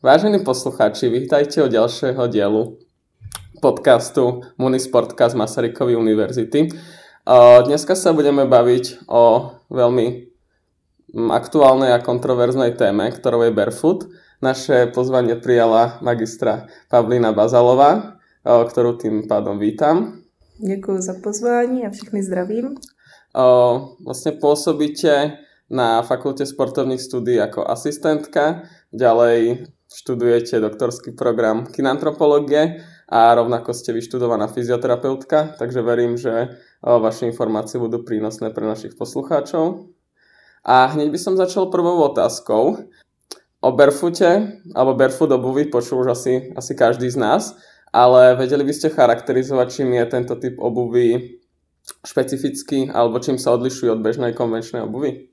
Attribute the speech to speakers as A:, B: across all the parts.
A: Vážení poslucháči, vítajte u ďalšieho dielu podcastu Munisportka z Masarykovej univerzity. Dneska sa budeme baviť o veľmi aktuálnej a kontroverznej téme, ktorou je barefoot. Naše pozvanie prijala magistra Pavlína Bazalová, ktorú tým pádom vítam.
B: Děkuji za pozvání a všechny zdravím.
A: Vlastne pôsobíte na Fakulte sportovných studií ako asistentka, ďalej študujete doktorský program kinantropologie a rovnako ste vyštudovaná fyzioterapeutka, takže verím, že vaše informácie budú prínosné pre našich poslucháčov. A hneď by som začal prvou otázkou. O barefoote, alebo barefoot obuvi počul už asi, asi každý z nás, ale vedeli by ste charakterizovať, čím je tento typ obuvy špecifický, alebo čím sa odlišuje od bežnej konvenčnej obuvy?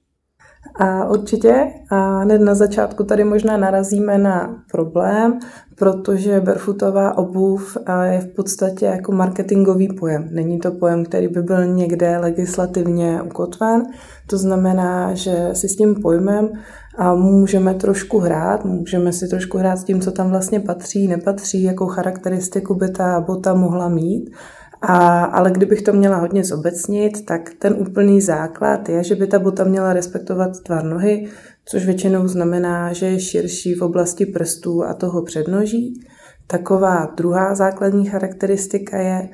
B: A určitě a hned na začátku tady možná narazíme na problém, protože barefootová obuv je v podstatě jako marketingový pojem. Není to pojem, který by byl někde legislativně ukotven. To znamená, že si s tím pojmem a můžeme trošku hrát, můžeme si trošku hrát s tím, co tam vlastně patří, nepatří, jakou charakteristiku by ta bota mohla mít. A, ale kdybych to měla hodně zobecnit, tak ten úplný základ je, že by ta bota měla respektovat tvar nohy, což většinou znamená, že je širší v oblasti prstů a toho přednoží. Taková druhá základní charakteristika je,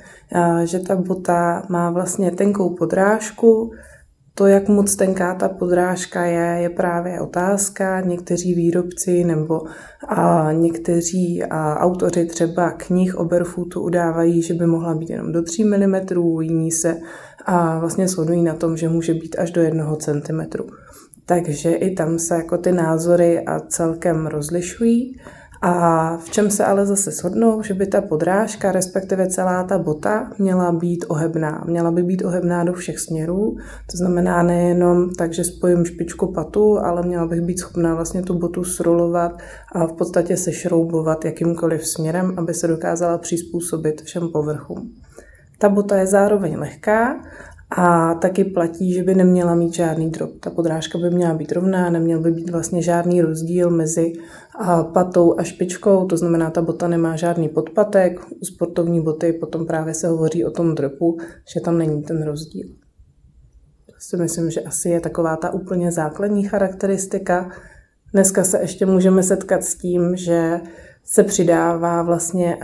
B: že ta bota má vlastně tenkou podrážku, to, jak moc tenká ta podrážka je, je právě otázka. Někteří výrobci nebo a někteří a autoři třeba knih o barefootu udávají, že by mohla být jenom do 3 mm, jiní se a vlastně shodují na tom, že může být až do 1 cm. Takže i tam se jako ty názory a celkem rozlišují. A v čem se ale zase shodnou, že by ta podrážka, respektive celá ta bota, měla být ohebná. Měla by být ohebná do všech směrů. To znamená nejenom tak, že spojím špičku patu, ale měla bych být schopná vlastně tu botu srolovat a v podstatě se šroubovat jakýmkoliv směrem, aby se dokázala přizpůsobit všem povrchům. Ta bota je zároveň lehká a taky platí, že by neměla mít žádný drop. Ta podrážka by měla být rovná, neměl by být vlastně žádný rozdíl mezi patou a špičkou, to znamená, ta bota nemá žádný podpatek. U sportovní boty potom právě se hovoří o tom dropu, že tam není ten rozdíl. To si myslím, že asi je taková ta úplně základní charakteristika. Dneska se ještě můžeme setkat s tím, že se přidává vlastně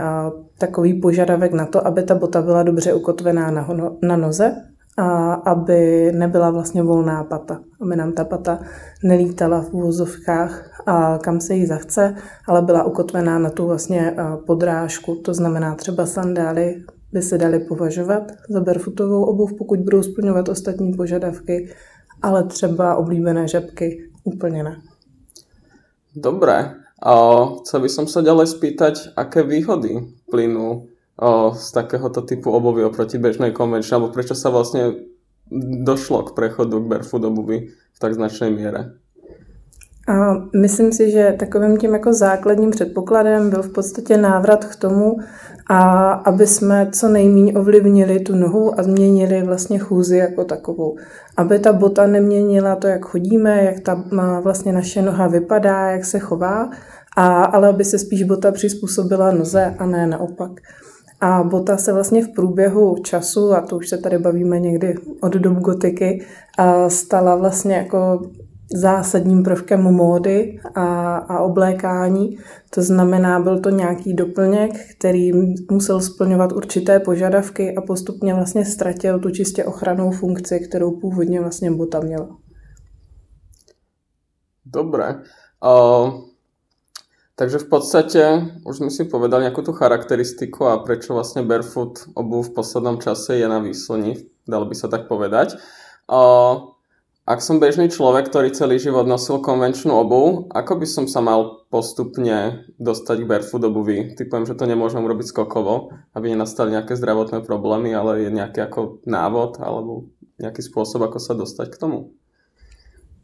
B: takový požadavek na to, aby ta bota byla dobře ukotvená na, na noze, a aby nebyla vlastně volná pata, aby nám ta pata nelítala v úvozovkách, a kam se jí zachce, ale byla ukotvená na tu vlastně podrážku, to znamená třeba sandály by se daly považovat za barefootovou obuv, pokud budou splňovat ostatní požadavky, ale třeba oblíbené žabky úplně ne.
A: Dobré. A chcel by som sa ďalej spýtať, aké výhody plynú o, z takéhoto typu obuvy oproti bežnej konvenčnej, alebo prečo sa vlastne došlo k prechodu k barefoot obuvi v tak značnej miere?
B: A myslím si, že takovým tím jako základním předpokladem byl v podstatě návrat k tomu, a aby jsme co nejméně ovlivnili tu nohu a změnili vlastně chůzi jako takovou. Aby ta bota neměnila to, jak chodíme, jak ta vlastně naše noha vypadá, jak se chová, a, ale aby se spíš bota přizpůsobila noze a ne naopak. A bota se vlastně v průběhu času, a to už se tady bavíme někdy od dob gotiky, stala vlastně jako zásadním prvkem módy a, a oblékání. To znamená, byl to nějaký doplněk, který musel splňovat určité požadavky a postupně vlastně ztratil tu čistě ochranou funkci, kterou původně vlastně bota měla.
A: Dobré. Uh, takže v podstate už sme si povedali nejakú tú charakteristiku a prečo vlastne barefoot obu v poslednom čase je na výslni, dalo by sa tak povedať. Uh, ak som bežný človek, ktorý celý život nosil konvenčnú obu, ako by som sa mal postupne dostať k barefoot obuvi? Typujem, že to nemôžem robiť skokovo, aby nenastali nejaké zdravotné problémy, ale je nejaký ako návod alebo nejaký spôsob, ako sa dostať k tomu?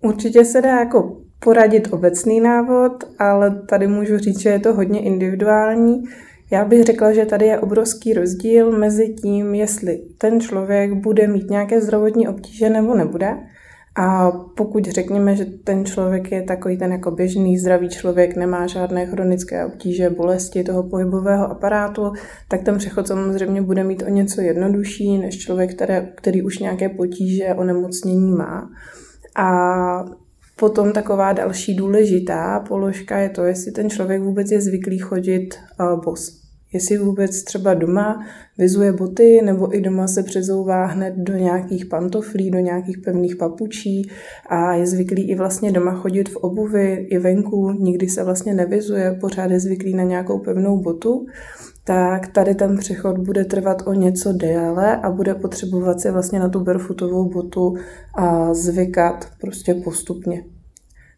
B: Určitě se dá jako poradit obecný návod, ale tady můžu říct, že je to hodně individuální. Já bych řekla, že tady je obrovský rozdíl mezi tím, jestli ten člověk bude mít nějaké zdravotní obtíže nebo nebude. A pokud řekněme, že ten člověk je takový ten jako běžný zdravý člověk, nemá žádné chronické obtíže, bolesti toho pohybového aparátu, tak ten přechod samozřejmě bude mít o něco jednodušší než člověk, které, který už nějaké potíže, onemocnění má. A Potom taková další důležitá položka je to, jestli ten člověk vůbec je zvyklý chodit bos. Jestli vůbec třeba doma vyzuje boty, nebo i doma se přezouvá hned do nějakých pantoflí, do nějakých pevných papučí a je zvyklý i vlastně doma chodit v obuvi, i venku, nikdy se vlastně nevyzuje, pořád je zvyklý na nějakou pevnou botu, tak tady ten přechod bude trvat o něco déle a bude potřebovat si vlastně na tu barefootovou botu a zvykat prostě postupně.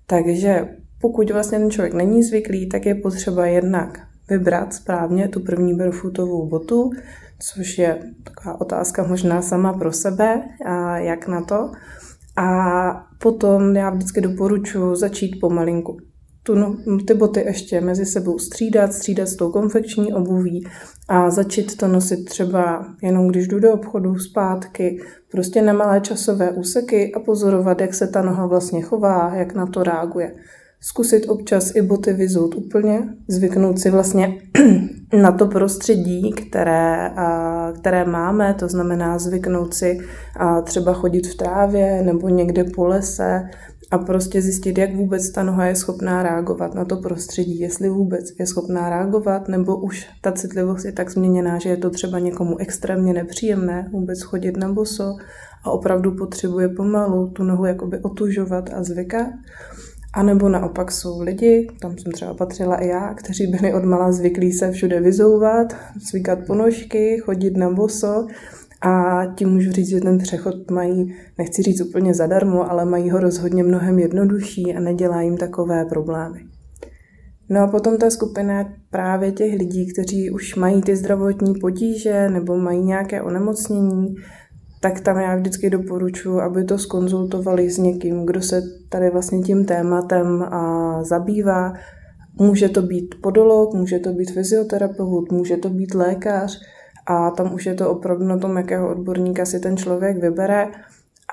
B: Takže pokud vlastně ten člověk není zvyklý, tak je potřeba jednak vybrat správně tu první barefootovou botu, což je taková otázka možná sama pro sebe, a jak na to. A potom já vždycky doporučuji začít pomalinku. Tu, no, ty boty ještě mezi sebou střídat, střídat s tou konfekční obuví a začít to nosit třeba jenom když jdu do obchodu zpátky, prostě na malé časové úseky a pozorovat, jak se ta noha vlastně chová, jak na to reaguje. Zkusit občas i boty vyzout úplně, zvyknout si vlastně na to prostředí, které, které máme, to znamená zvyknout si třeba chodit v trávě nebo někde po lese a prostě zjistit, jak vůbec ta noha je schopná reagovat na to prostředí, jestli vůbec je schopná reagovat, nebo už ta citlivost je tak změněná, že je to třeba někomu extrémně nepříjemné vůbec chodit na boso a opravdu potřebuje pomalu tu nohu jakoby otužovat a zvykat. A nebo naopak jsou lidi, tam jsem třeba patřila i já, kteří byli odmala zvyklí se všude vyzouvat, zvykat ponožky, chodit na boso a tím můžu říct, že ten přechod mají, nechci říct úplně zadarmo, ale mají ho rozhodně mnohem jednodušší a nedělá jim takové problémy. No a potom ta skupina právě těch lidí, kteří už mají ty zdravotní potíže nebo mají nějaké onemocnění, tak tam já vždycky doporučuji, aby to skonzultovali s někým, kdo se tady vlastně tím tématem a zabývá. Může to být podolog, může to být fyzioterapeut, může to být lékař a tam už je to opravdu na tom, jakého odborníka si ten člověk vybere,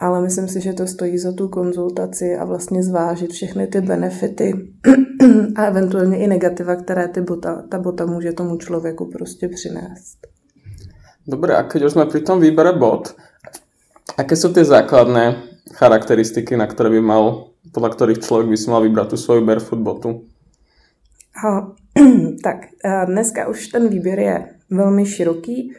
B: ale myslím si, že to stojí za tu konzultaci a vlastně zvážit všechny ty benefity a eventuálně i negativa, které ty bota, ta bota může tomu člověku prostě přinést.
A: Dobre, a keď už jsme pri tom výbere bot, Aké sú tie základné charakteristiky, na ktoré by mal, podľa ktorých člověk by si mal vybrat tu svoju barefoot botu?
B: A, tak, dneska už ten výběr je velmi široký,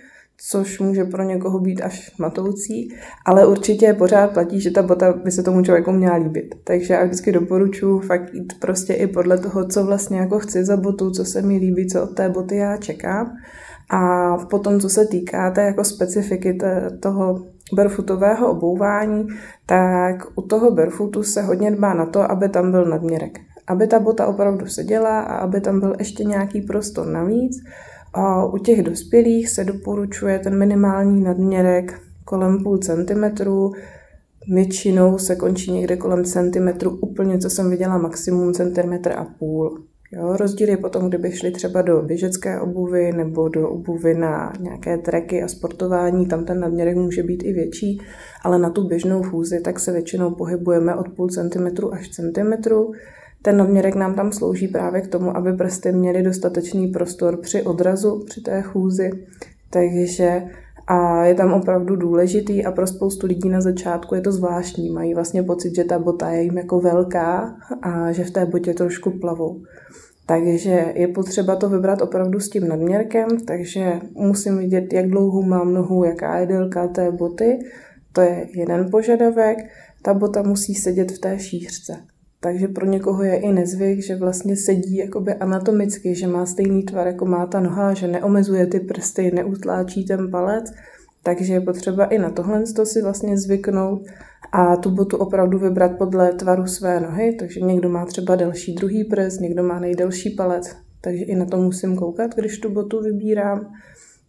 B: což může pro někoho být až matoucí, ale určitě pořád platí, že ta bota by se tomu člověku měla líbit. Takže já vždycky doporučuji fakt jít prostě i podle toho, co vlastně jako chci za botu, co se mi líbí, co od té boty já čekám. A potom, co se týká té jako specifiky toho barefootového obouvání, tak u toho barefootu se hodně dbá na to, aby tam byl nadměrek. Aby ta bota opravdu seděla a aby tam byl ještě nějaký prostor navíc. A u těch dospělých se doporučuje ten minimální nadměrek kolem půl centimetru, většinou se končí někde kolem centimetru, úplně co jsem viděla maximum centimetr a půl. Jo, rozdíl je potom, kdyby šli třeba do běžecké obuvy nebo do obuvy na nějaké treky a sportování, tam ten nadměrek může být i větší, ale na tu běžnou chůzi tak se většinou pohybujeme od půl centimetru až centimetru. Ten nadměrek nám tam slouží právě k tomu, aby prsty měly dostatečný prostor při odrazu, při té chůzi, takže a je tam opravdu důležitý a pro spoustu lidí na začátku je to zvláštní. Mají vlastně pocit, že ta bota je jim jako velká a že v té botě trošku plavou. Takže je potřeba to vybrat opravdu s tím nadměrkem, takže musím vidět, jak dlouhou mám nohu, jaká je délka té boty. To je jeden požadavek. Ta bota musí sedět v té šířce. Takže pro někoho je i nezvyk, že vlastně sedí jakoby anatomicky, že má stejný tvar, jako má ta noha, že neomezuje ty prsty, neutláčí ten palec. Takže je potřeba i na tohle si vlastně zvyknout a tu botu opravdu vybrat podle tvaru své nohy, takže někdo má třeba delší druhý prst, někdo má nejdelší palec, takže i na to musím koukat, když tu botu vybírám.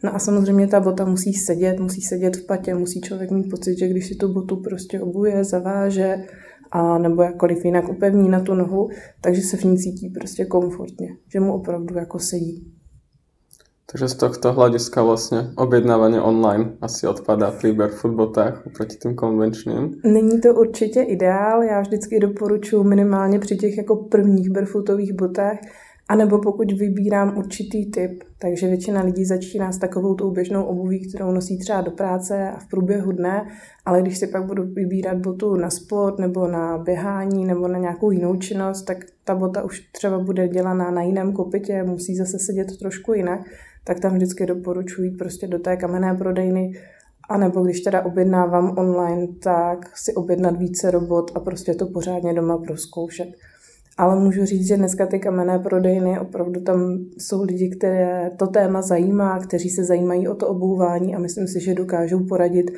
B: No a samozřejmě ta bota musí sedět, musí sedět v patě, musí člověk mít pocit, že když si tu botu prostě obuje, zaváže, a nebo jakkoliv jinak upevní na tu nohu, takže se v ní cítí prostě komfortně, že mu opravdu jako sedí.
A: Takže z tohto hlediska vlastně objednávání online asi odpadá pri barefoot botách oproti tím konvenčním.
B: Není to určitě ideál, já vždycky doporučuji minimálně při těch jako prvních barefootových botách, anebo pokud vybírám určitý typ, takže většina lidí začíná s takovou tou běžnou obuví, kterou nosí třeba do práce a v průběhu dne, ale když si pak budu vybírat botu na sport nebo na běhání nebo na nějakou jinou činnost, tak ta bota už třeba bude dělaná na jiném kopitě, musí zase sedět trošku jinak, tak tam vždycky doporučuji prostě do té kamenné prodejny, a nebo když teda objednávám online, tak si objednat více robot a prostě to pořádně doma proskoušet. Ale můžu říct, že dneska ty kamenné prodejny, opravdu tam jsou lidi, které to téma zajímá, kteří se zajímají o to obouvání a myslím si, že dokážou poradit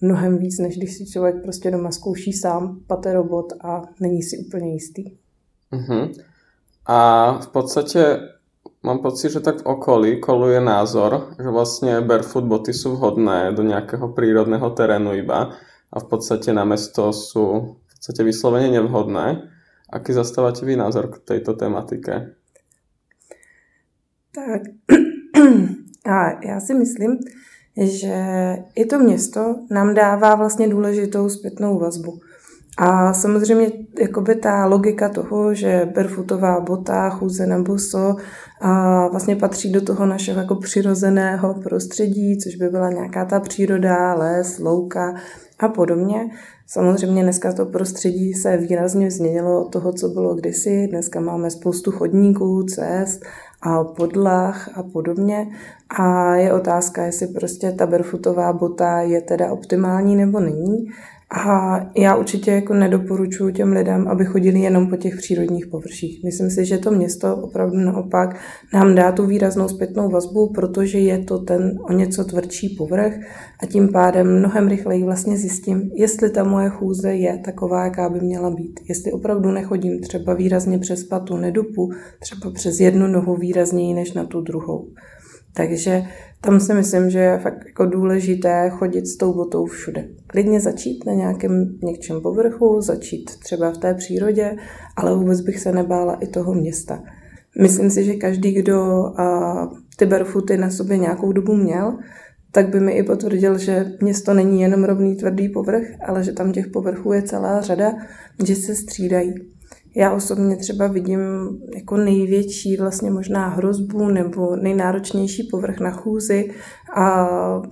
B: mnohem víc, než když si člověk prostě doma zkouší sám pate robot a není si úplně jistý.
A: Uh-huh. A v podstatě mám pocit, že tak v okolí koluje názor, že vlastně barefoot boty jsou vhodné do nějakého přírodného terénu iba a v podstatě na mesto jsou v podstatě vysloveně nevhodné. Aký zastáváte vy názor k této tematike?
B: Tak, a já si myslím, že i to město nám dává vlastně důležitou zpětnou vazbu. A samozřejmě jakoby ta logika toho, že barefootová bota, chůze na boso a vlastně patří do toho našeho jako přirozeného prostředí, což by byla nějaká ta příroda, les, louka a podobně. Samozřejmě dneska to prostředí se výrazně změnilo od toho, co bylo kdysi. Dneska máme spoustu chodníků, cest a podlah a podobně. A je otázka, jestli prostě ta barefootová bota je teda optimální nebo není. A já určitě jako nedoporučuji těm lidem, aby chodili jenom po těch přírodních površích. Myslím si, že to město opravdu naopak nám dá tu výraznou zpětnou vazbu, protože je to ten o něco tvrdší povrch a tím pádem mnohem rychleji vlastně zjistím, jestli ta moje chůze je taková, jaká by měla být. Jestli opravdu nechodím třeba výrazně přes patu nedupu, třeba přes jednu nohu výrazněji než na tu druhou. Takže tam si myslím, že je fakt jako důležité chodit s tou botou všude. Klidně začít na nějakém měkčím povrchu, začít třeba v té přírodě, ale vůbec bych se nebála i toho města. Myslím si, že každý, kdo ty barefooty na sobě nějakou dobu měl, tak by mi i potvrdil, že město není jenom rovný tvrdý povrch, ale že tam těch povrchů je celá řada, že se střídají. Já osobně třeba vidím jako největší vlastně možná hrozbu nebo nejnáročnější povrch na chůzi a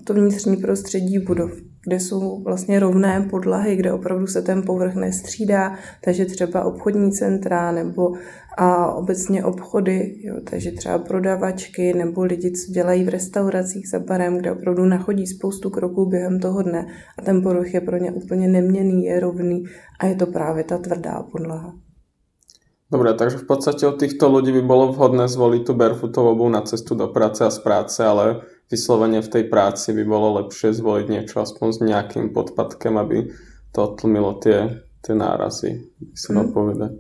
B: to vnitřní prostředí budov, kde jsou vlastně rovné podlahy, kde opravdu se ten povrch nestřídá, takže třeba obchodní centra nebo a obecně obchody, jo, takže třeba prodavačky nebo lidi, co dělají v restauracích za barem, kde opravdu nachodí spoustu kroků během toho dne a ten povrch je pro ně úplně neměný, je rovný a je to právě ta tvrdá podlaha.
A: Dobre, takže v podstate od týchto ľudí by bolo vhodné zvoliť tú barefootovú obuv na cestu do práce a z práce, ale vyslovene v tej práci by bolo lepšie zvoliť niečo aspoň s nejakým podpadkem, aby to otlmilo tie, tie nárazy, by se hmm. povedať.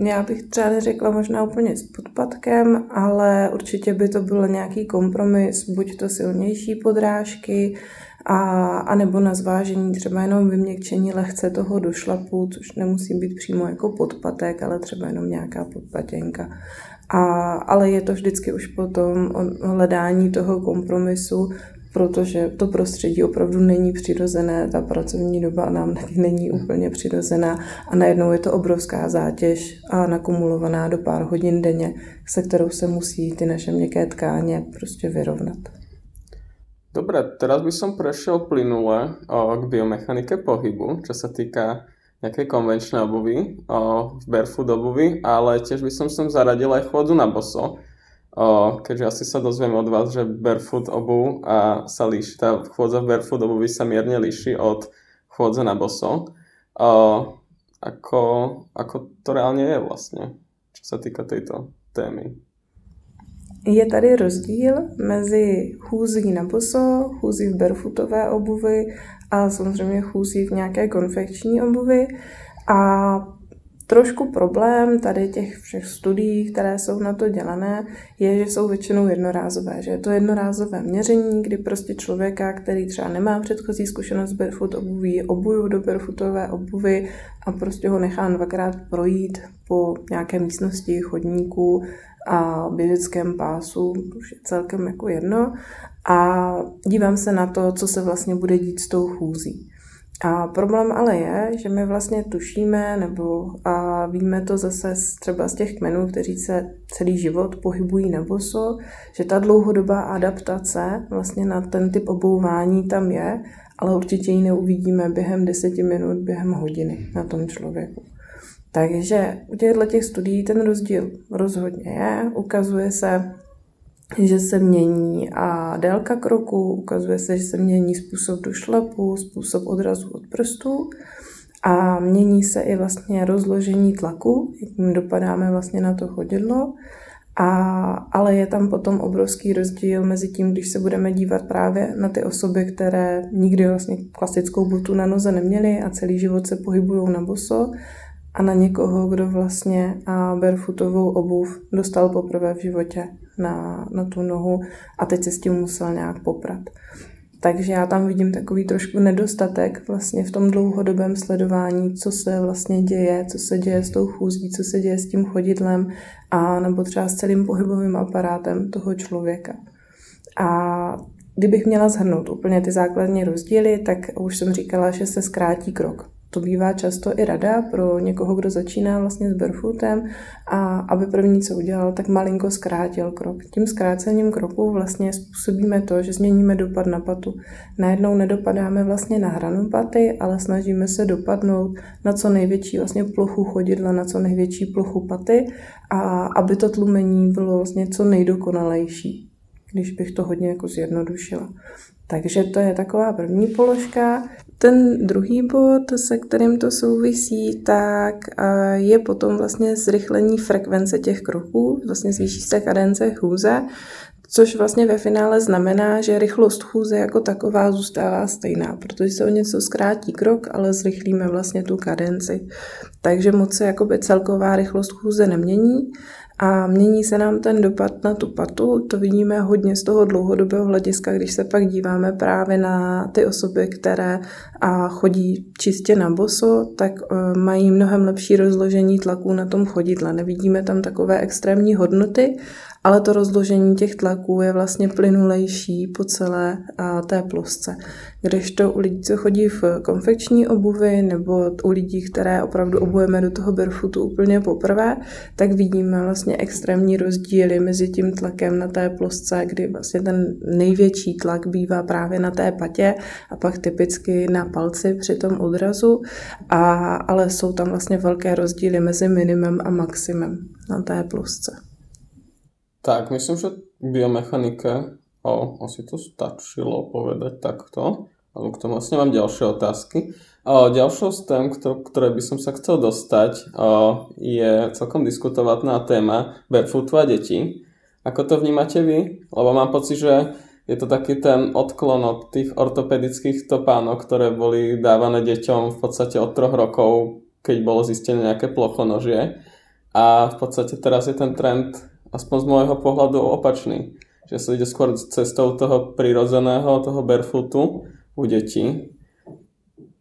B: Já bych třeba neřekla možná úplně s podpadkem, ale určitě by to byl nějaký kompromis, buď to silnější podrážky, a, a nebo na zvážení třeba jenom vyměkčení lehce toho došlapu, což nemusí být přímo jako podpatek, ale třeba jenom nějaká podpatěnka. A, ale je to vždycky už potom hledání toho kompromisu, protože to prostředí opravdu není přirozené, ta pracovní doba nám taky není úplně přirozená a najednou je to obrovská zátěž a nakumulovaná do pár hodin denně, se kterou se musí ty naše měkké tkáně prostě vyrovnat.
A: Dobre, teraz by som prešiel plynule k biomechanike pohybu, čo sa týka nejakej konvenčnej obuvy, v barefoot obuvy, ale tiež by som sem zaradil aj chôdzu na boso, keďže asi sa dozviem od vás, že barefoot obu a sa líši, tá chôdza v barefoot obuvi sa mierne líši od chôdze na boso. Ako, ako to reálne je vlastne, čo sa týka tejto témy?
B: Je tady rozdíl mezi chůzí na boso, chůzí v barefootové obuvi a samozřejmě chůzí v nějaké konfekční obuvi. A Trošku problém tady těch všech studií, které jsou na to dělané, je, že jsou většinou jednorázové. Že je to jednorázové měření, kdy prostě člověka, který třeba nemá předchozí zkušenost s barefoot obuví, obuju do barefootové obuvy a prostě ho nechám dvakrát projít po nějaké místnosti, chodníku a běžeckém pásu, už je celkem jako jedno. A dívám se na to, co se vlastně bude dít s tou chůzí. A problém ale je, že my vlastně tušíme nebo a víme to zase třeba z těch kmenů, kteří se celý život pohybují na boso, že ta dlouhodobá adaptace vlastně na ten typ obouvání tam je, ale určitě ji neuvidíme během deseti minut, během hodiny na tom člověku. Takže u těchto těch studií ten rozdíl rozhodně je. Ukazuje se, že se mění a délka kroku, ukazuje se, že se mění způsob došlapu, způsob odrazu od prstů a mění se i vlastně rozložení tlaku, jakým dopadáme vlastně na to chodidlo. A, ale je tam potom obrovský rozdíl mezi tím, když se budeme dívat právě na ty osoby, které nikdy vlastně klasickou botu na noze neměly a celý život se pohybují na boso, a na někoho, kdo vlastně barefootovou obuv dostal poprvé v životě na, na tu nohu a teď se s tím musel nějak poprat. Takže já tam vidím takový trošku nedostatek vlastně v tom dlouhodobém sledování, co se vlastně děje, co se děje s tou chůzí, co se děje s tím chodidlem a nebo třeba s celým pohybovým aparátem toho člověka. A kdybych měla zhrnout úplně ty základní rozdíly, tak už jsem říkala, že se zkrátí krok. To bývá často i rada pro někoho, kdo začíná vlastně s barefootem a aby první, co udělal, tak malinko zkrátil krok. Tím zkrácením kroku vlastně způsobíme to, že změníme dopad na patu. Najednou nedopadáme vlastně na hranu paty, ale snažíme se dopadnout na co největší vlastně plochu chodidla, na co největší plochu paty a aby to tlumení bylo vlastně co nejdokonalejší, když bych to hodně jako zjednodušila. Takže to je taková první položka. Ten druhý bod, se kterým to souvisí, tak je potom vlastně zrychlení frekvence těch kroků, vlastně zvýší se kadence chůze, což vlastně ve finále znamená, že rychlost chůze jako taková zůstává stejná, protože se o něco zkrátí krok, ale zrychlíme vlastně tu kadenci. Takže moc se jakoby celková rychlost chůze nemění, a mění se nám ten dopad na tu patu, to vidíme hodně z toho dlouhodobého hlediska, když se pak díváme právě na ty osoby, které a chodí čistě na boso, tak e, mají mnohem lepší rozložení tlaků na tom chodidle. Nevidíme tam takové extrémní hodnoty, ale to rozložení těch tlaků je vlastně plynulejší po celé té plosce. to u lidí, co chodí v konfekční obuvi nebo u lidí, které opravdu obujeme do toho barefootu úplně poprvé, tak vidíme vlastně extrémní rozdíly mezi tím tlakem na té plosce, kdy vlastně ten největší tlak bývá právě na té patě a pak typicky na palci při tom odrazu, a, ale jsou tam vlastně velké rozdíly mezi minimem a maximem na té plosce.
A: Tak, myslím, že biomechanike o, asi to stačilo povedať takto. K tomu vlastne mám ďalšie otázky. O, ďalšou z tém, ktoré by som sa chcel dostať, o, je celkom diskutovatná téma barefootu a detí. Ako to vnímate vy? Lebo mám pocit, že je to taký ten odklon od tých ortopedických topánok, ktoré boli dávané deťom v podstate od troch rokov, keď bolo zistené nejaké plochonožie. A v podstate teraz je ten trend aspoň z môjho pohľadu opačný. Že sa ide skôr cestou toho prirodzeného, toho barefootu u detí.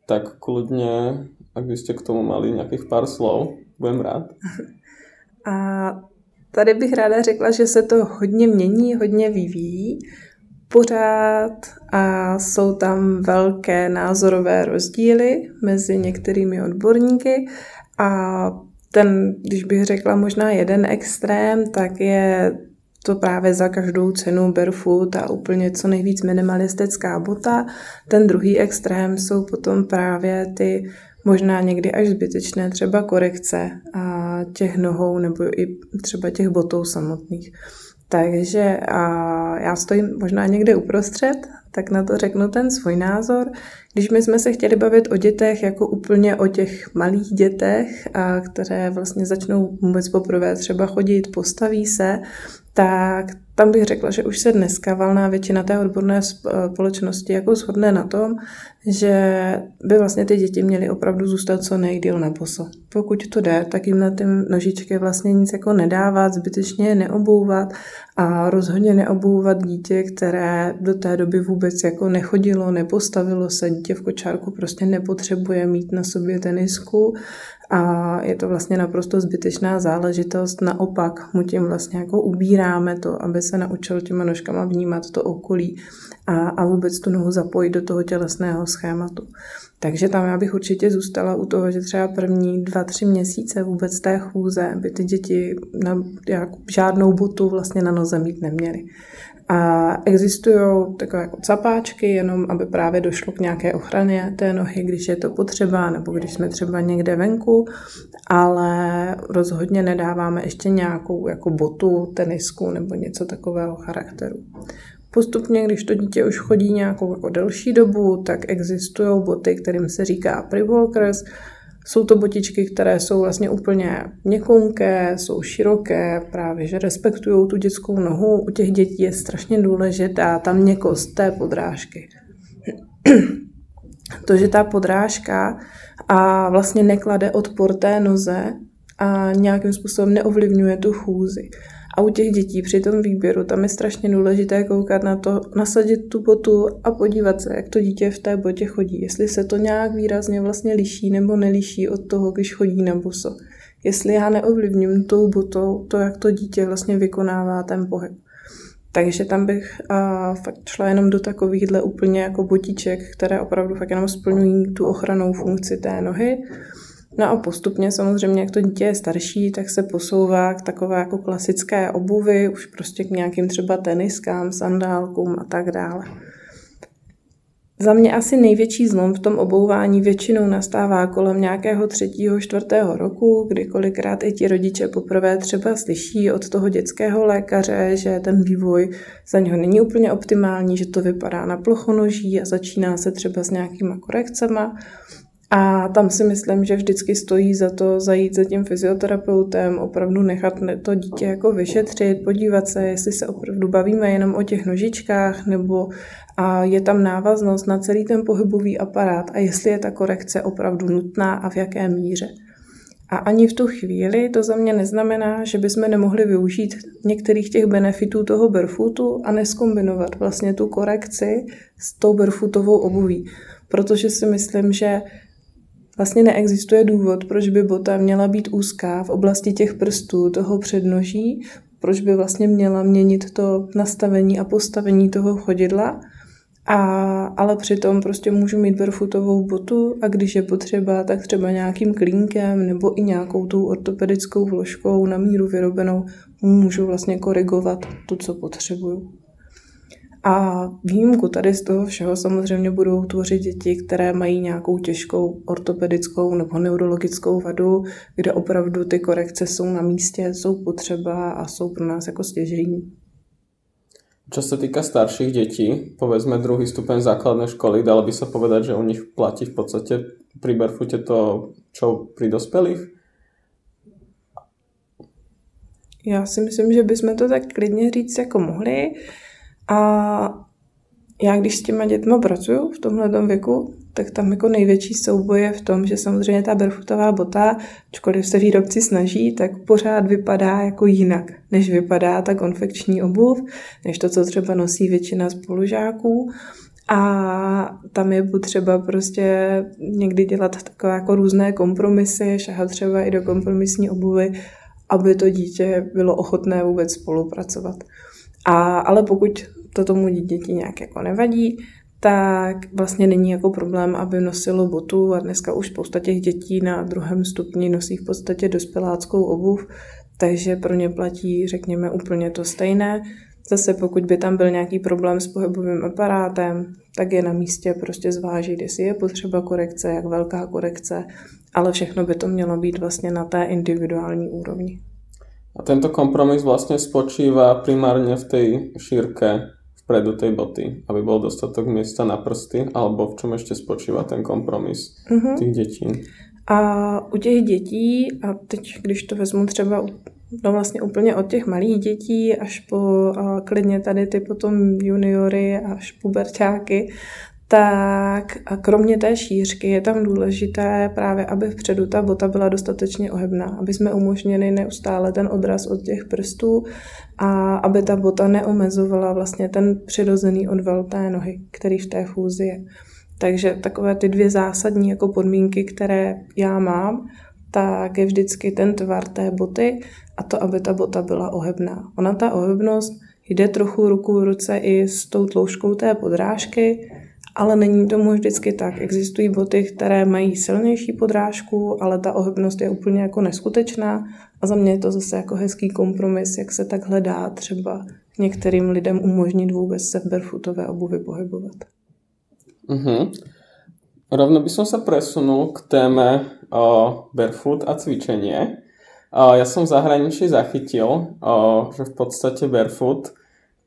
A: Tak kľudne, ak by ste k tomu mali nějakých pár slov, budem rád.
B: A tady bych ráda řekla, že se to hodně mění, hodně vyvíjí pořád a jsou tam velké názorové rozdíly mezi některými odborníky a ten, když bych řekla možná jeden extrém, tak je to právě za každou cenu barefoot a úplně co nejvíc minimalistická bota. Ten druhý extrém jsou potom právě ty možná někdy až zbytečné třeba korekce a těch nohou nebo i třeba těch botou samotných. Takže a já stojím možná někde uprostřed, tak na to řeknu ten svůj názor. Když my jsme se chtěli bavit o dětech jako úplně o těch malých dětech, a které vlastně začnou vůbec poprvé třeba chodit, postaví se, tak tam bych řekla, že už se dneska valná většina té odborné společnosti jako shodne na tom, že by vlastně ty děti měly opravdu zůstat co nejdíl na boso. Pokud to jde, tak jim na ty nožičky vlastně nic jako nedávat, zbytečně je neobouvat a rozhodně neobouvat dítě, které do té doby vůbec jako nechodilo, nepostavilo se, dítě v kočárku prostě nepotřebuje mít na sobě tenisku a je to vlastně naprosto zbytečná záležitost. Naopak mu tím vlastně jako ubíráme to, aby se naučil těma nožkama vnímat to okolí a, a vůbec tu nohu zapojit do toho tělesného schématu. Takže tam já bych určitě zůstala u toho, že třeba první dva, tři měsíce vůbec té chůze by ty děti na jak, žádnou botu vlastně na noze mít neměly. A existují takové jako capáčky, jenom aby právě došlo k nějaké ochraně té nohy, když je to potřeba, nebo když jsme třeba někde venku, ale rozhodně nedáváme ještě nějakou jako botu, tenisku nebo něco takového charakteru. Postupně, když to dítě už chodí nějakou jako delší dobu, tak existují boty, kterým se říká pre-walkers, jsou to botičky, které jsou vlastně úplně měkonké, jsou široké, právě že respektují tu dětskou nohu. U těch dětí je strašně důležitá ta měkost té podrážky. to, že ta podrážka a vlastně neklade odpor té noze a nějakým způsobem neovlivňuje tu chůzi. A u těch dětí při tom výběru tam je strašně důležité koukat na to, nasadit tu botu a podívat se, jak to dítě v té botě chodí. Jestli se to nějak výrazně vlastně liší nebo neliší od toho, když chodí na boso. Jestli já neovlivním tou botou to, jak to dítě vlastně vykonává ten pohyb. Takže tam bych a, fakt šla jenom do takovýchhle úplně jako botiček, které opravdu fakt jenom splňují tu ochranou funkci té nohy. No a postupně samozřejmě, jak to dítě je starší, tak se posouvá k takové jako klasické obuvy, už prostě k nějakým třeba teniskám, sandálkům a tak dále. Za mě asi největší zlom v tom obouvání většinou nastává kolem nějakého třetího, čtvrtého roku, kdy kolikrát i ti rodiče poprvé třeba slyší od toho dětského lékaře, že ten vývoj za něho není úplně optimální, že to vypadá na plochonoží a začíná se třeba s nějakýma korekcema. A tam si myslím, že vždycky stojí za to zajít za tím fyzioterapeutem, opravdu nechat to dítě jako vyšetřit, podívat se, jestli se opravdu bavíme jenom o těch nožičkách, nebo a je tam návaznost na celý ten pohybový aparát a jestli je ta korekce opravdu nutná a v jaké míře. A ani v tu chvíli to za mě neznamená, že bychom nemohli využít některých těch benefitů toho barefootu a neskombinovat vlastně tu korekci s tou barefootovou obuví. Protože si myslím, že Vlastně neexistuje důvod, proč by bota měla být úzká v oblasti těch prstů, toho přednoží, proč by vlastně měla měnit to nastavení a postavení toho chodidla. A, ale přitom prostě můžu mít barefootovou botu a když je potřeba, tak třeba nějakým klínkem nebo i nějakou tou ortopedickou vložkou na míru vyrobenou můžu vlastně korigovat to, co potřebuju. A výjimku tady z toho všeho samozřejmě budou tvořit děti, které mají nějakou těžkou ortopedickou nebo neurologickou vadu, kde opravdu ty korekce jsou na místě, jsou potřeba a jsou pro nás jako stěžení.
A: Čo sa týka starších detí, povedzme druhý stupeň základnej školy, dalo by sa povedať, že u nich platí v podstate pri barefoote to, čo pri dospelých?
B: Já si myslím, že bychom to tak klidně říct jako mohli. A já když s těma dětma pracuju v tomhle věku, tak tam jako největší souboj je v tom, že samozřejmě ta barefootová bota, ačkoliv se výrobci snaží, tak pořád vypadá jako jinak, než vypadá ta konfekční obuv, než to, co třeba nosí většina spolužáků. A tam je potřeba prostě někdy dělat takové jako různé kompromisy, šahat třeba i do kompromisní obuvy, aby to dítě bylo ochotné vůbec spolupracovat. A, ale pokud to tomu děti nějak jako nevadí, tak vlastně není jako problém, aby nosilo botu a dneska už spousta těch dětí na druhém stupni nosí v podstatě dospěláckou obuv, takže pro ně platí, řekněme, úplně to stejné. Zase pokud by tam byl nějaký problém s pohybovým aparátem, tak je na místě prostě zvážit, jestli je potřeba korekce, jak velká korekce, ale všechno by to mělo být vlastně na té individuální úrovni.
A: A tento kompromis vlastně spočívá primárně v té šírke vpredu tej boty, aby bol dostatok miesta na prsty, alebo v čom ešte spočíva ten kompromis uh-huh. těch dětí?
B: A u těch dětí, a teď když to vezmu třeba no vlastně úplně od těch malých dětí až po a klidně tady ty potom juniory až puberťáky, tak a kromě té šířky je tam důležité právě, aby vpředu ta bota byla dostatečně ohebná, aby jsme umožnili neustále ten odraz od těch prstů a aby ta bota neomezovala vlastně ten přirozený odval té nohy, který v té fúzi je. Takže takové ty dvě zásadní jako podmínky, které já mám, tak je vždycky ten tvar té boty a to, aby ta bota byla ohebná. Ona ta ohebnost jde trochu ruku v ruce i s tou tloušťkou té podrážky, ale není tomu vždycky tak. Existují boty, které mají silnější podrážku, ale ta ohebnost je úplně jako neskutečná a za mě je to zase jako hezký kompromis, jak se takhle dá třeba některým lidem umožnit vůbec se v barefootové obuvi pohybovat.
A: Uh-huh. Rovno by som sa presunul k téme o barefoot a cvičenie. O, ja som v zahraničí zachytil, o, že v podstate barefoot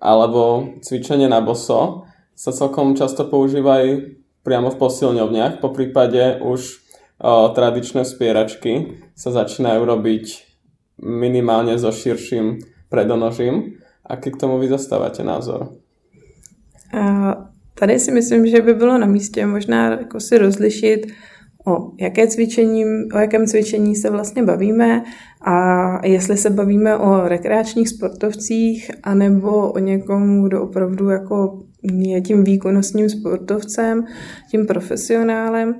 A: alebo cvičenie na boso sa celkom často používajú priamo v posilňovniach, po prípade už o, tradičné spieračky sa začínajú robiť minimálne so širším predonožím. Aký k tomu vy zastávate názor?
B: Uh, tady si myslím, že by bylo na místě možná jako si rozlišit, o, jaké cvičení, o jakém cvičení se vlastně bavíme a jestli se bavíme o rekreačních sportovcích anebo o někom, kdo opravdu jako je tím výkonnostním sportovcem, tím profesionálem.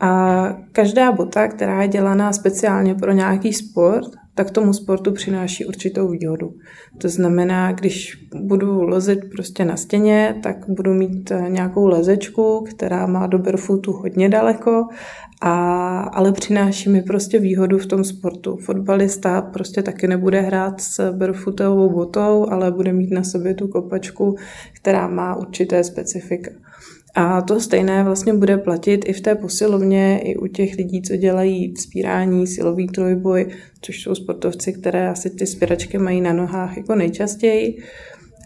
B: A každá bota, která je dělaná speciálně pro nějaký sport, tak tomu sportu přináší určitou výhodu. To znamená, když budu lozit prostě na stěně, tak budu mít nějakou lezečku, která má do barefootu hodně daleko, a, ale přináší mi prostě výhodu v tom sportu. Fotbalista prostě taky nebude hrát s barefootovou botou, ale bude mít na sobě tu kopačku, která má určité specifika. A to stejné vlastně bude platit i v té posilovně, i u těch lidí, co dělají vzpírání, silový trojboj, což jsou sportovci, které asi ty spěračky mají na nohách jako nejčastěji.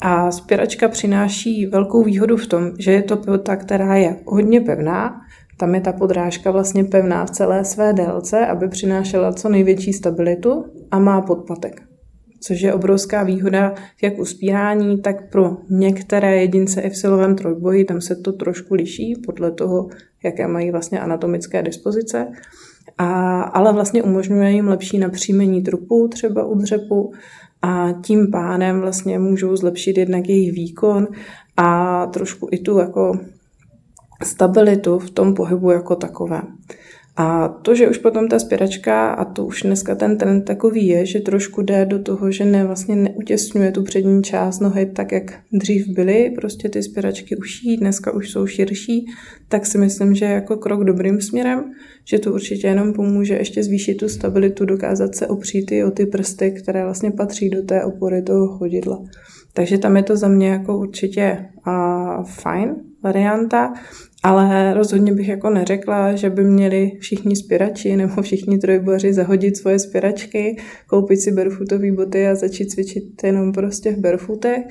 B: A spěračka přináší velkou výhodu v tom, že je to pevota, která je hodně pevná, tam je ta podrážka vlastně pevná v celé své délce, aby přinášela co největší stabilitu a má podpatek což je obrovská výhoda jak u spírání, tak pro některé jedince i v silovém trojboji, tam se to trošku liší podle toho, jaké mají vlastně anatomické dispozice. A, ale vlastně umožňuje jim lepší napříjmení trupu, třeba u dřepu, a tím pádem vlastně můžou zlepšit jednak jejich výkon a trošku i tu jako stabilitu v tom pohybu jako takové. A to, že už potom ta spěračka, a to už dneska ten trend takový je, že trošku jde do toho, že ne, vlastně neutěsňuje tu přední část nohy tak, jak dřív byly, prostě ty spěračky uší, dneska už jsou širší, tak si myslím, že jako krok dobrým směrem, že to určitě jenom pomůže ještě zvýšit tu stabilitu, dokázat se opřít i o ty prsty, které vlastně patří do té opory toho chodidla. Takže tam je to za mě jako určitě uh, fajn varianta. Ale rozhodně bych jako neřekla, že by měli všichni spěrači nebo všichni trojboři zahodit svoje spěračky, koupit si barefootové boty a začít cvičit jenom prostě v barefootech.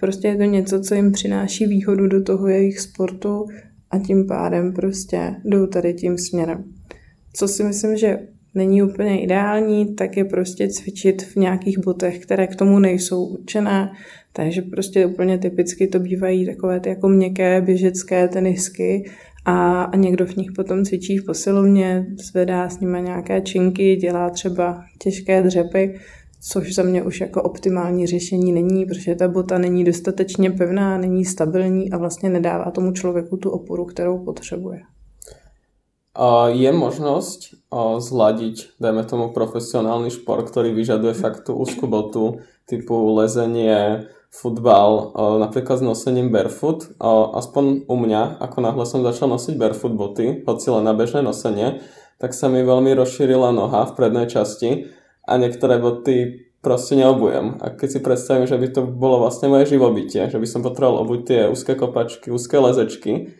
B: Prostě je to něco, co jim přináší výhodu do toho jejich sportu a tím pádem prostě jdou tady tím směrem. Co si myslím, že není úplně ideální, tak je prostě cvičit v nějakých botech, které k tomu nejsou určené, takže prostě úplně typicky to bývají takové ty jako měkké běžecké tenisky a, a někdo v nich potom cvičí v posilovně, zvedá s nimi nějaké činky, dělá třeba těžké dřepy, což za mě už jako optimální řešení není, protože ta bota není dostatečně pevná, není stabilní a vlastně nedává tomu člověku tu oporu, kterou potřebuje.
A: Je možnosť zladiť, dajme tomu, profesionálny šport, ktorý vyžaduje fakt tú úzku botu, typu lezenie, futbal, napríklad s nosením barefoot. Aspoň u mňa, ako náhle som začal nosiť barefoot boty, hoci len na bežné nosenie, tak sa mi veľmi rozšírila noha v prednej časti a niektoré boty proste neobujem. A keď si predstavím, že by to bolo vlastne moje živobytie, že by som potreboval obuť tie úzke kopačky, úzke lezečky,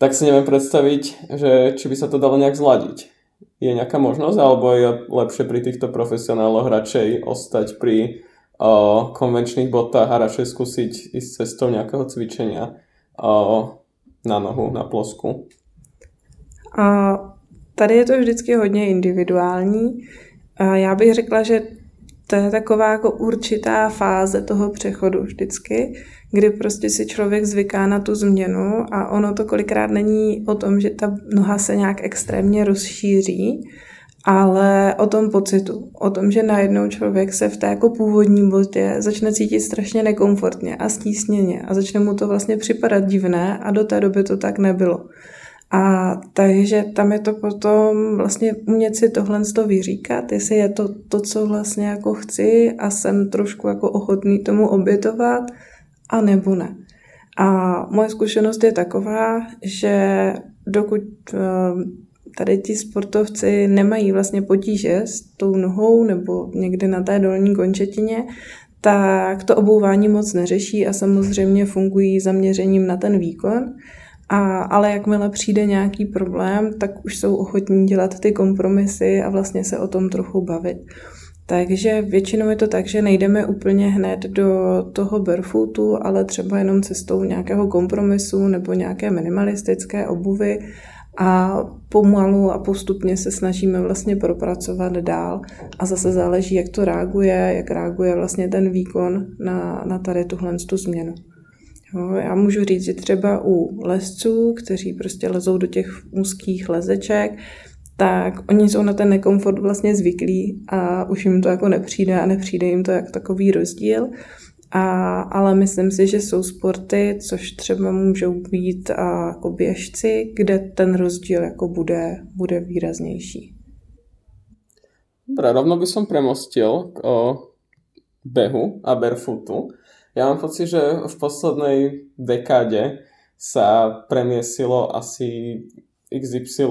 A: tak si neviem predstaviť, že či by sa to dalo nejak zladiť. Je nejaká možnosť, alebo je lepšie pri týchto profesionáloch radšej ostať pri konvenčných botách a radšej skúsiť ísť cestou nějakého cvičenia na nohu, na plosku?
B: A tady je to vždycky hodně individuální. A já bych řekla, že to je taková jako určitá fáze toho přechodu vždycky, kdy prostě si člověk zvyká na tu změnu a ono to kolikrát není o tom, že ta noha se nějak extrémně rozšíří, ale o tom pocitu, o tom, že najednou člověk se v té jako původní botě začne cítit strašně nekomfortně a stísněně a začne mu to vlastně připadat divné a do té doby to tak nebylo. A takže tam je to potom vlastně umět si tohle z toho vyříkat, jestli je to to, co vlastně jako chci a jsem trošku jako ochotný tomu obětovat, a nebo ne. A moje zkušenost je taková, že dokud eh, tady ti sportovci nemají vlastně potíže s tou nohou nebo někde na té dolní končetině, tak to obouvání moc neřeší a samozřejmě fungují zaměřením na ten výkon. A, ale jakmile přijde nějaký problém, tak už jsou ochotní dělat ty kompromisy a vlastně se o tom trochu bavit. Takže většinou je to tak, že nejdeme úplně hned do toho barefootu, ale třeba jenom cestou nějakého kompromisu nebo nějaké minimalistické obuvy a pomalu a postupně se snažíme vlastně propracovat dál a zase záleží, jak to reaguje, jak reaguje vlastně ten výkon na, na tady tuhle tu změnu. Jo, já můžu říct, že třeba u lesců, kteří prostě lezou do těch úzkých lezeček, tak oni jsou na ten nekomfort vlastně zvyklí a už jim to jako nepřijde a nepřijde jim to jak takový rozdíl. A, ale myslím si, že jsou sporty, což třeba můžou být a, jako běžci, kde ten rozdíl jako bude, bude výraznější.
A: Dobre, rovno by som premostil k o behu a barefootu. Ja mám pocit, že v poslednej dekáde sa premiesilo asi XY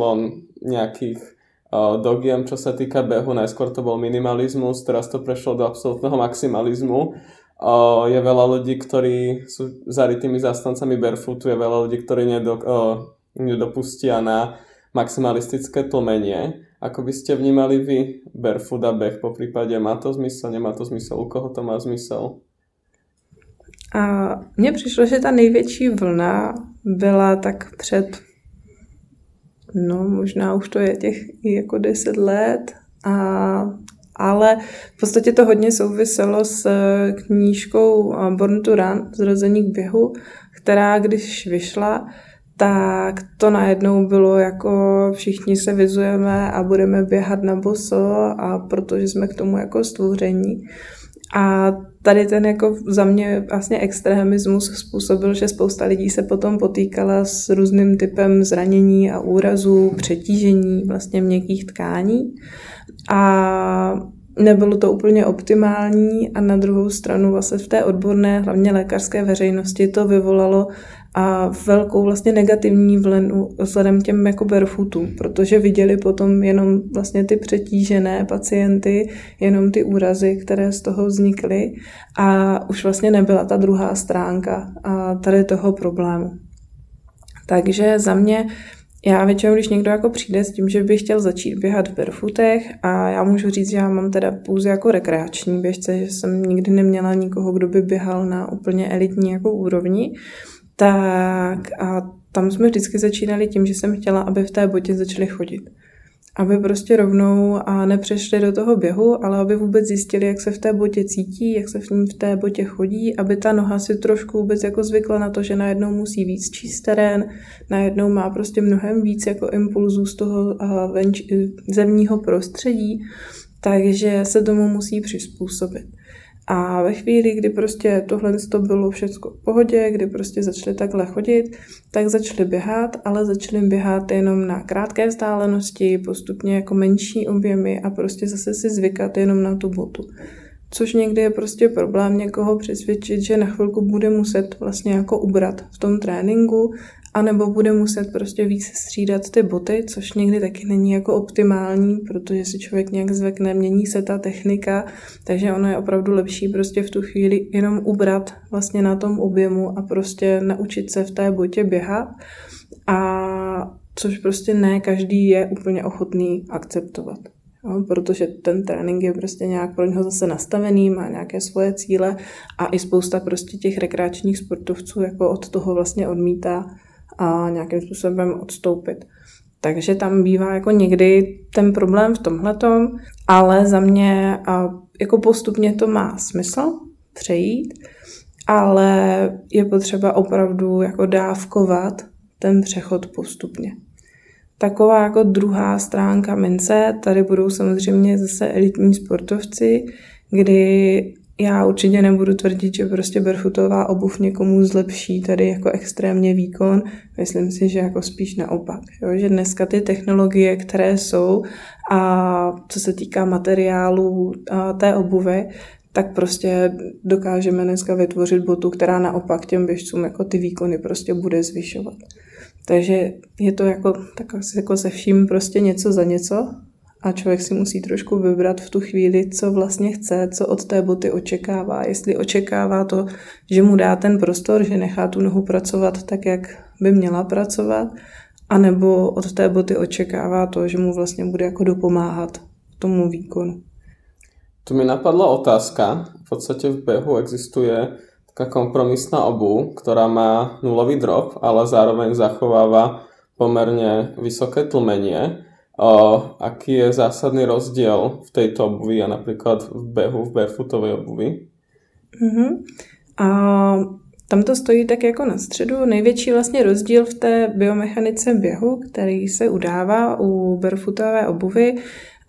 A: nejakých dogiem, čo sa týka behu. Najskôr to bol minimalizmus, teraz to prešlo do absolútneho maximalizmu. Uh, je veľa ľudí, ktorí sú zarytými zastancami barefootu, je veľa ľudí, ktorí nedo, uh, nedopustia na maximalistické tlmenie. Ako by ste vnímali vy barefoot a beh po prípade? Má to zmysel, nemá to zmysel? U koho to má zmysel?
B: A mně přišlo, že ta největší vlna byla tak před no možná už to je těch jako deset let, a, ale v podstatě to hodně souviselo s eh, knížkou eh, Born to Run, Zrození k běhu, která když vyšla, tak to najednou bylo jako všichni se vyzujeme a budeme běhat na boso a protože jsme k tomu jako stvoření. A tady ten jako za mě vlastně extremismus způsobil, že spousta lidí se potom potýkala s různým typem zranění a úrazů, přetížení vlastně měkkých tkání. A nebylo to úplně optimální a na druhou stranu vlastně v té odborné, hlavně lékařské veřejnosti to vyvolalo a velkou vlastně negativní vlenu vzhledem těm jako barefootům, protože viděli potom jenom vlastně ty přetížené pacienty, jenom ty úrazy, které z toho vznikly a už vlastně nebyla ta druhá stránka a tady toho problému. Takže za mě já většinou, když někdo jako přijde s tím, že by chtěl začít běhat v barefootech a já můžu říct, že já mám teda pouze jako rekreační běžce, že jsem nikdy neměla nikoho, kdo by běhal na úplně elitní jako úrovni, tak a tam jsme vždycky začínali tím, že jsem chtěla, aby v té botě začali chodit. Aby prostě rovnou a nepřešli do toho běhu, ale aby vůbec zjistili, jak se v té botě cítí, jak se v ní v té botě chodí, aby ta noha si trošku vůbec jako zvykla na to, že najednou musí víc číst terén, najednou má prostě mnohem víc jako impulzů z toho venč, zemního prostředí, takže se tomu musí přizpůsobit. A ve chvíli, kdy prostě tohle to bylo všechno v pohodě, kdy prostě začali takhle chodit, tak začali běhat, ale začali běhat jenom na krátké vzdálenosti, postupně jako menší objemy a prostě zase si zvykat jenom na tu botu. Což někdy je prostě problém někoho přesvědčit, že na chvilku bude muset vlastně jako ubrat v tom tréninku anebo bude muset prostě víc střídat ty boty, což někdy taky není jako optimální, protože si člověk nějak zvekne, mění se ta technika, takže ono je opravdu lepší prostě v tu chvíli jenom ubrat vlastně na tom objemu a prostě naučit se v té botě běhat a což prostě ne každý je úplně ochotný akceptovat. Jo, protože ten trénink je prostě nějak pro něho zase nastavený, má nějaké svoje cíle a i spousta prostě těch rekreačních sportovců jako od toho vlastně odmítá a nějakým způsobem odstoupit. Takže tam bývá jako někdy ten problém v tomhletom, ale za mě jako postupně to má smysl přejít, ale je potřeba opravdu jako dávkovat ten přechod postupně. Taková jako druhá stránka mince, tady budou samozřejmě zase elitní sportovci, kdy já určitě nebudu tvrdit, že prostě barefootová obuv někomu zlepší tady jako extrémně výkon. Myslím si, že jako spíš naopak. Jo? Že dneska ty technologie, které jsou a co se týká materiálu té obuvy, tak prostě dokážeme dneska vytvořit botu, která naopak těm běžcům jako ty výkony prostě bude zvyšovat. Takže je to jako, tak asi jako se vším prostě něco za něco a člověk si musí trošku vybrat v tu chvíli, co vlastně chce, co od té boty očekává. Jestli očekává to, že mu dá ten prostor, že nechá tu nohu pracovat tak, jak by měla pracovat, anebo od té boty očekává to, že mu vlastně bude jako dopomáhat tomu výkonu.
A: Tu mi napadla otázka. V podstate v behu existuje taká kompromisná obu, ktorá má nulový drop, ale zároveň zachováva pomerne vysoké tlmenie. O, aký je zásadný rozdiel v tejto obuvi a napríklad v behu, v barefootovej obuvi?
B: Mm-hmm. A tam to stojí tak jako na středu. Největší vlastně rozdíl v té biomechanice běhu, který se udává u barefootové obuvy,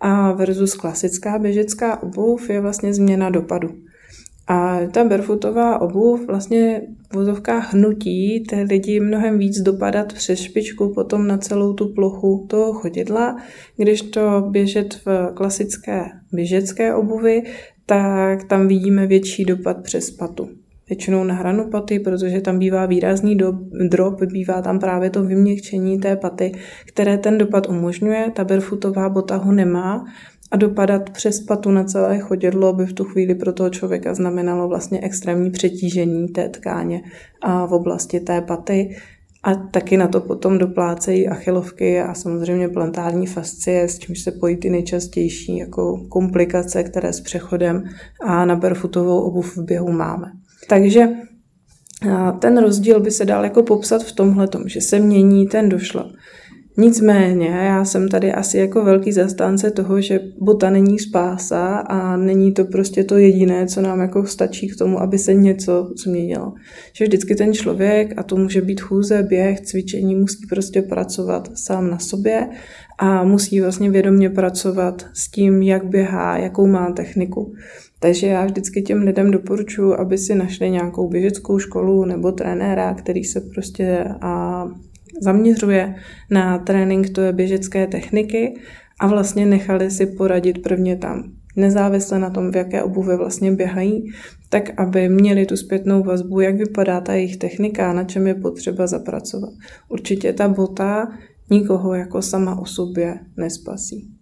B: a versus klasická běžecká obuv je vlastně změna dopadu. A ta barefootová obuv vlastně v vozovkách hnutí ty lidi mnohem víc dopadat přes špičku potom na celou tu plochu toho chodidla, když to běžet v klasické běžecké obuvi, tak tam vidíme větší dopad přes patu. Většinou na hranu paty, protože tam bývá výrazný do, drop, bývá tam právě to vyměkčení té paty, které ten dopad umožňuje. Ta barefootová bota ho nemá a dopadat přes patu na celé chodidlo by v tu chvíli pro toho člověka znamenalo vlastně extrémní přetížení té tkáně a v oblasti té paty. A taky na to potom doplácejí achilovky a samozřejmě plantární fascie, s čímž se pojí ty nejčastější jako komplikace, které s přechodem a na barefootovou obuv v běhu máme. Takže ten rozdíl by se dal jako popsat v tomhle, že se mění ten došlap. Nicméně, já jsem tady asi jako velký zastánce toho, že bota není spása a není to prostě to jediné, co nám jako stačí k tomu, aby se něco změnilo. Že vždycky ten člověk, a to může být chůze, běh, cvičení, musí prostě pracovat sám na sobě a musí vlastně vědomě pracovat s tím, jak běhá, jakou má techniku. Takže já vždycky těm lidem doporučuji, aby si našli nějakou běžeckou školu nebo trenéra, který se prostě a, zaměřuje na trénink to je běžecké techniky a vlastně nechali si poradit prvně tam nezávisle na tom, v jaké obuvi vlastně běhají, tak aby měli tu zpětnou vazbu, jak vypadá ta jejich technika, na čem je potřeba zapracovat. Určitě ta bota nikoho jako sama o sobě nespasí.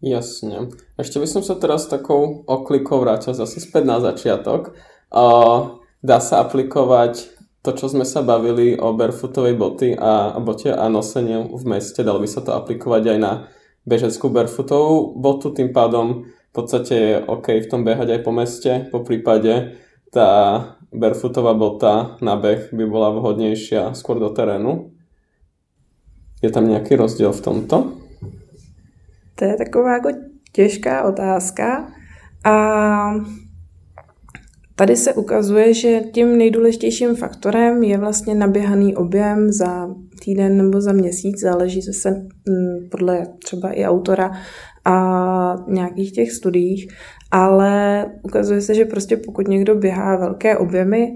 A: Jasne. Ešte by som sa teraz takou oklikou vrátil zase späť na začiatok. Uh, dá sa aplikovať to, čo sme sa bavili o barefootovej boty a, bote a nosenie v meste, dalo by sa to aplikovať aj na bežeckú barefootovú botu, tým pádom v podstate je OK v tom behať aj po meste, po prípade tá barefootová bota na beh by bola vhodnejšia skôr do terénu. Je tam nejaký rozdiel v tomto?
B: To je taková jako těžká otázka. A tady se ukazuje, že tím nejdůležitějším faktorem je vlastně naběhaný objem za týden nebo za měsíc, záleží zase mm, podle třeba i autora a nějakých těch studiích, ale ukazuje se, že prostě pokud někdo běhá velké objemy,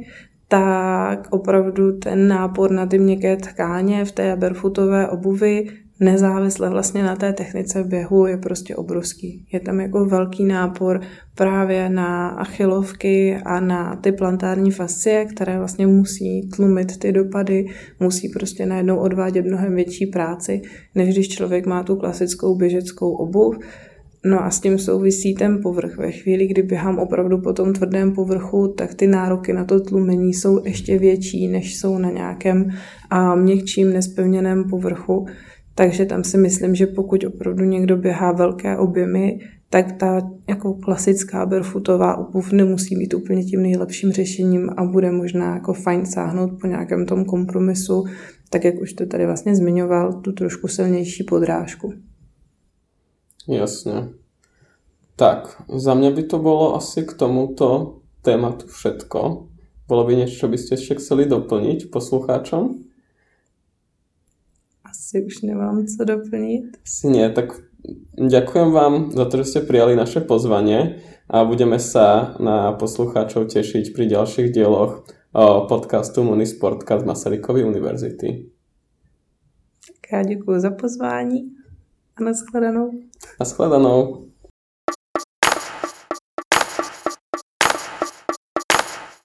B: tak opravdu ten nápor na ty měkké tkáně v té barefootové obuvi nezávisle vlastně na té technice běhu je prostě obrovský. Je tam jako velký nápor právě na achilovky a na ty plantární fascie, které vlastně musí tlumit ty dopady, musí prostě najednou odvádět mnohem větší práci, než když člověk má tu klasickou běžeckou obuv. No a s tím souvisí ten povrch. Ve chvíli, kdy běhám opravdu po tom tvrdém povrchu, tak ty nároky na to tlumení jsou ještě větší, než jsou na nějakém a měkčím, nespevněném povrchu. Takže tam si myslím, že pokud opravdu někdo běhá velké objemy, tak ta jako klasická barefootová obuv nemusí být úplně tím nejlepším řešením a bude možná jako fajn sáhnout po nějakém tom kompromisu tak jak už to tady vlastně zmiňoval, tu trošku silnější podrážku.
A: Jasně. Tak, za mě by to bylo asi k tomuto tématu všetko. Bolo by niečo, čo by ste ešte chceli doplniť poslucháčom?
B: Asi už nemám co doplnit.
A: Nie, tak ďakujem vám za to, že ste prijali naše pozvanie a budeme sa na poslucháčov tešiť pri ďalších dieloch podcastu Munisportka z Masarykovy univerzity.
B: Tak já děkuji za pozvání a nashledanou.
A: Nashledanou.